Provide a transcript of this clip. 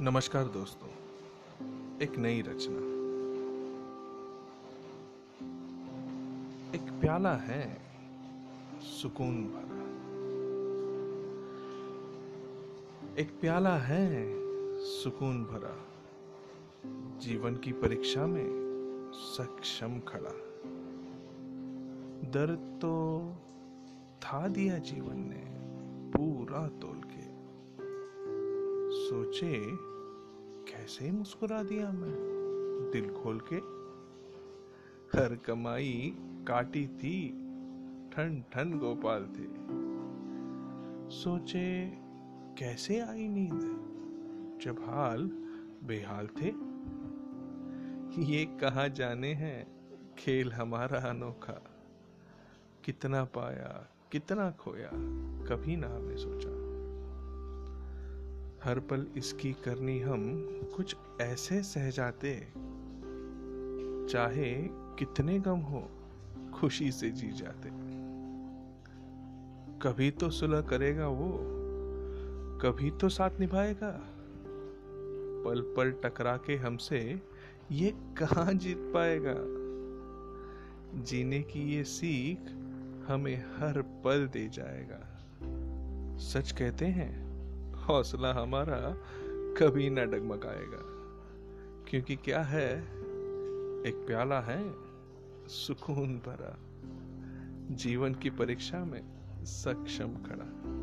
नमस्कार दोस्तों, एक नई रचना। एक प्याला है, सुकून भरा। एक प्याला है, सुकून भरा। जीवन की परीक्षा में सक्षम खड़ा। दर्द तो था दिया जीवन ने, पूरा तोल के। सोचे, कैसे मुस्कुरा दिया मैं? दिल खोल के। हर कमाई काटी थी, ठन ठन गोपाल थे। सोचे, कैसे आई नींद? जब हाल बेहाल थे। ये कहा जाने हैं? खेल हमारा अनोखा। कितना पाया, कितना खोया, कभी ना हमने सोचा। हर पल इसकी करनी हम कुछ ऐसे सह जाते, चाहे कितने गम हो, खुशी से जी जाते। कभी तो सुलह करेगा वो, कभी तो साथ निभाएगा। पल पल टकरा के हमसे ये कहाँ जीत पाएगा? जीने की ये सीख हमें हर पल दे जाएगा। सच कहते हैं हौसला हमारा कभी न डगमगाएगा। क्योंकि क्या है, एक प्याला है, सुकून भरा, जीवन की परीक्षा में सक्षम खड़ा।